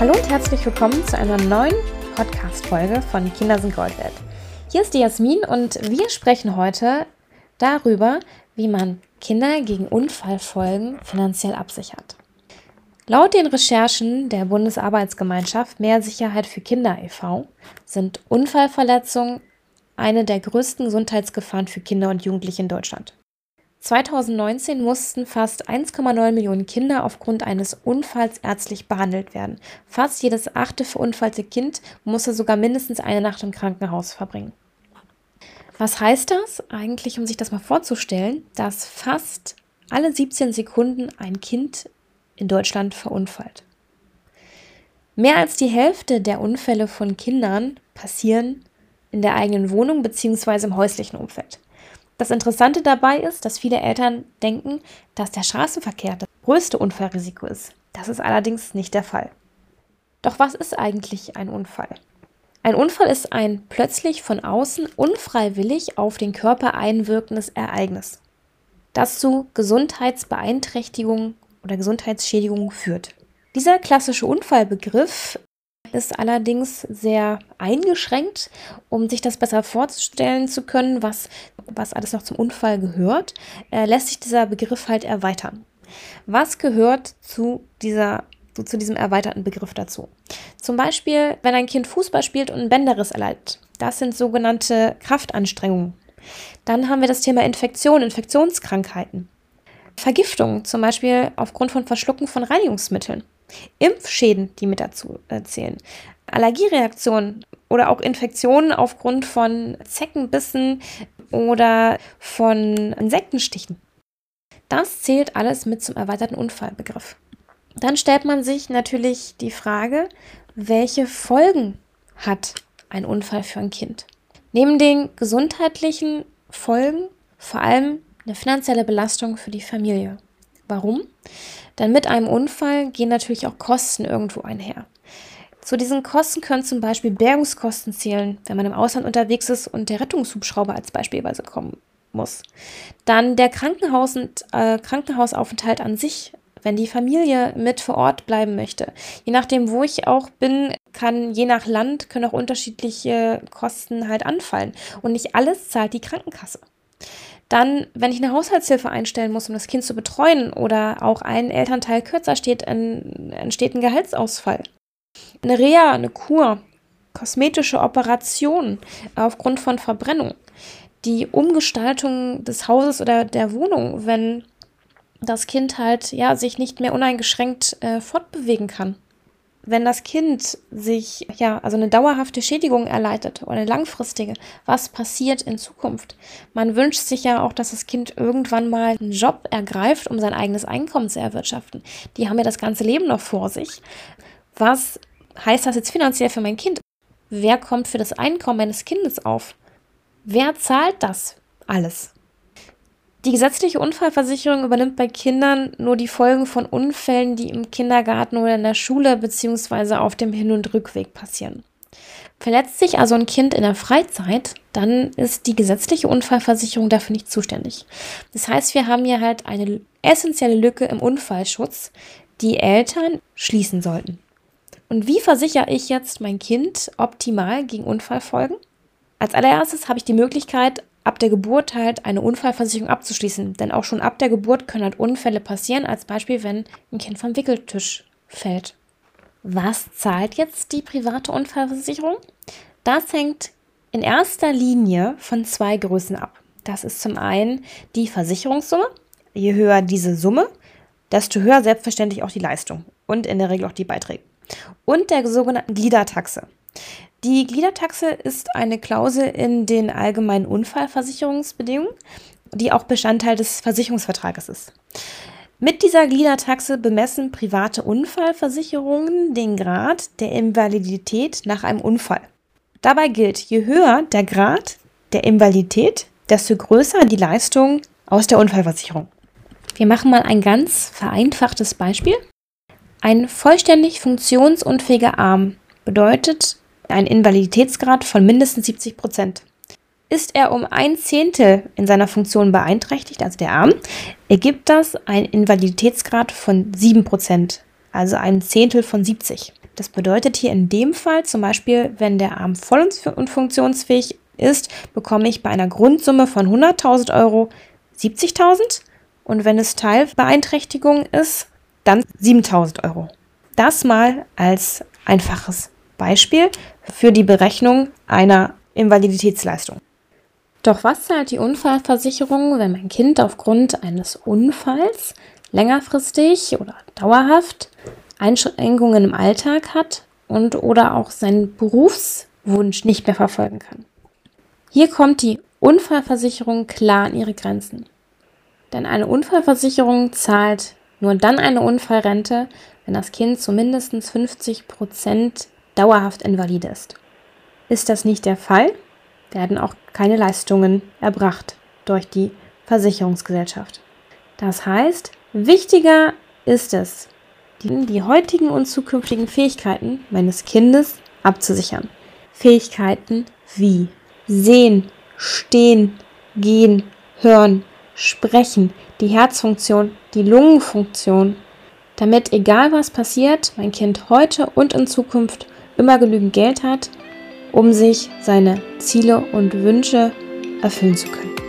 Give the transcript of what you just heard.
Hallo und herzlich willkommen zu einer neuen Podcast-Folge von Kinder sind Gold wert. Hier ist die Jasmin und wir sprechen heute darüber, wie man Kinder gegen Unfallfolgen finanziell absichert. Laut den Recherchen der Bundesarbeitsgemeinschaft Mehr Sicherheit für Kinder e.V. sind Unfallverletzungen eine der größten Gesundheitsgefahren für Kinder und Jugendliche in Deutschland. 2019 mussten fast 1,9 Millionen Kinder aufgrund eines Unfalls ärztlich behandelt werden. Fast jedes achte verunfallte Kind musste sogar mindestens eine Nacht im Krankenhaus verbringen. Was heißt das eigentlich, um sich das mal vorzustellen, dass fast alle 17 Sekunden ein Kind in Deutschland verunfallt? Mehr als die Hälfte der Unfälle von Kindern passieren in der eigenen Wohnung bzw. im häuslichen Umfeld. Das Interessante dabei ist, dass viele Eltern denken, dass der Straßenverkehr das größte Unfallrisiko ist. Das ist allerdings nicht der Fall. Doch was ist eigentlich ein Unfall? Ein Unfall ist ein plötzlich von außen unfreiwillig auf den Körper einwirkendes Ereignis, das zu Gesundheitsbeeinträchtigungen oder Gesundheitsschädigungen führt. Dieser klassische Unfallbegriff ist allerdings sehr eingeschränkt, um sich das besser vorzustellen zu können, was, was alles noch zum Unfall gehört, äh, lässt sich dieser Begriff halt erweitern. Was gehört zu dieser so zu diesem erweiterten Begriff dazu. Zum Beispiel, wenn ein Kind Fußball spielt und einen Bänderriss erleidet. Das sind sogenannte Kraftanstrengungen. Dann haben wir das Thema Infektion, Infektionskrankheiten. Vergiftung, zum Beispiel aufgrund von Verschlucken von Reinigungsmitteln. Impfschäden, die mit dazu äh, zählen. Allergiereaktionen oder auch Infektionen aufgrund von Zeckenbissen oder von Insektenstichen. Das zählt alles mit zum erweiterten Unfallbegriff. Dann stellt man sich natürlich die Frage, welche Folgen hat ein Unfall für ein Kind? Neben den gesundheitlichen Folgen vor allem eine finanzielle Belastung für die Familie. Warum? Denn mit einem Unfall gehen natürlich auch Kosten irgendwo einher. Zu diesen Kosten können zum Beispiel Bergungskosten zählen, wenn man im Ausland unterwegs ist und der Rettungshubschrauber als beispielsweise kommen muss. Dann der Krankenhaus und, äh, Krankenhausaufenthalt an sich, wenn die Familie mit vor Ort bleiben möchte. Je nachdem, wo ich auch bin, kann je nach Land können auch unterschiedliche Kosten halt anfallen. Und nicht alles zahlt die Krankenkasse. Dann, wenn ich eine Haushaltshilfe einstellen muss, um das Kind zu betreuen oder auch ein Elternteil kürzer steht, entsteht ein Gehaltsausfall. Eine Reha, eine Kur, kosmetische Operationen aufgrund von Verbrennung, die Umgestaltung des Hauses oder der Wohnung, wenn das Kind halt ja sich nicht mehr uneingeschränkt äh, fortbewegen kann wenn das Kind sich, ja, also eine dauerhafte Schädigung erleidet oder eine langfristige, was passiert in Zukunft? Man wünscht sich ja auch, dass das Kind irgendwann mal einen Job ergreift, um sein eigenes Einkommen zu erwirtschaften. Die haben ja das ganze Leben noch vor sich. Was heißt das jetzt finanziell für mein Kind? Wer kommt für das Einkommen meines Kindes auf? Wer zahlt das alles? Die gesetzliche Unfallversicherung übernimmt bei Kindern nur die Folgen von Unfällen, die im Kindergarten oder in der Schule bzw. auf dem Hin- und Rückweg passieren. Verletzt sich also ein Kind in der Freizeit, dann ist die gesetzliche Unfallversicherung dafür nicht zuständig. Das heißt, wir haben hier halt eine essentielle Lücke im Unfallschutz, die Eltern schließen sollten. Und wie versichere ich jetzt mein Kind optimal gegen Unfallfolgen? Als allererstes habe ich die Möglichkeit, ab der Geburt halt eine Unfallversicherung abzuschließen. Denn auch schon ab der Geburt können halt Unfälle passieren, als Beispiel, wenn ein Kind vom Wickeltisch fällt. Was zahlt jetzt die private Unfallversicherung? Das hängt in erster Linie von zwei Größen ab. Das ist zum einen die Versicherungssumme. Je höher diese Summe, desto höher selbstverständlich auch die Leistung und in der Regel auch die Beiträge. Und der sogenannten Gliedertaxe. Die Gliedertaxe ist eine Klausel in den allgemeinen Unfallversicherungsbedingungen, die auch Bestandteil des Versicherungsvertrages ist. Mit dieser Gliedertaxe bemessen private Unfallversicherungen den Grad der Invalidität nach einem Unfall. Dabei gilt, je höher der Grad der Invalidität, desto größer die Leistung aus der Unfallversicherung. Wir machen mal ein ganz vereinfachtes Beispiel. Ein vollständig funktionsunfähiger Arm bedeutet einen Invaliditätsgrad von mindestens 70 Prozent. Ist er um ein Zehntel in seiner Funktion beeinträchtigt, also der Arm, ergibt das einen Invaliditätsgrad von 7 Prozent, also ein Zehntel von 70. Das bedeutet hier in dem Fall zum Beispiel, wenn der Arm voll und funktionsfähig ist, bekomme ich bei einer Grundsumme von 100.000 Euro 70.000 und wenn es Teilbeeinträchtigung ist, dann 7.000 Euro. Das mal als einfaches Beispiel für die Berechnung einer Invaliditätsleistung. Doch was zahlt die Unfallversicherung, wenn mein Kind aufgrund eines Unfalls längerfristig oder dauerhaft Einschränkungen im Alltag hat und oder auch seinen Berufswunsch nicht mehr verfolgen kann? Hier kommt die Unfallversicherung klar an ihre Grenzen. Denn eine Unfallversicherung zahlt nur dann eine Unfallrente, wenn das Kind zu mindestens 50 Prozent dauerhaft invalide ist. Ist das nicht der Fall, werden auch keine Leistungen erbracht durch die Versicherungsgesellschaft. Das heißt, wichtiger ist es, die, die heutigen und zukünftigen Fähigkeiten meines Kindes abzusichern. Fähigkeiten wie Sehen, Stehen, Gehen, Hören, Sprechen, die Herzfunktion, die Lungenfunktion, damit egal was passiert, mein Kind heute und in Zukunft immer genügend Geld hat, um sich seine Ziele und Wünsche erfüllen zu können.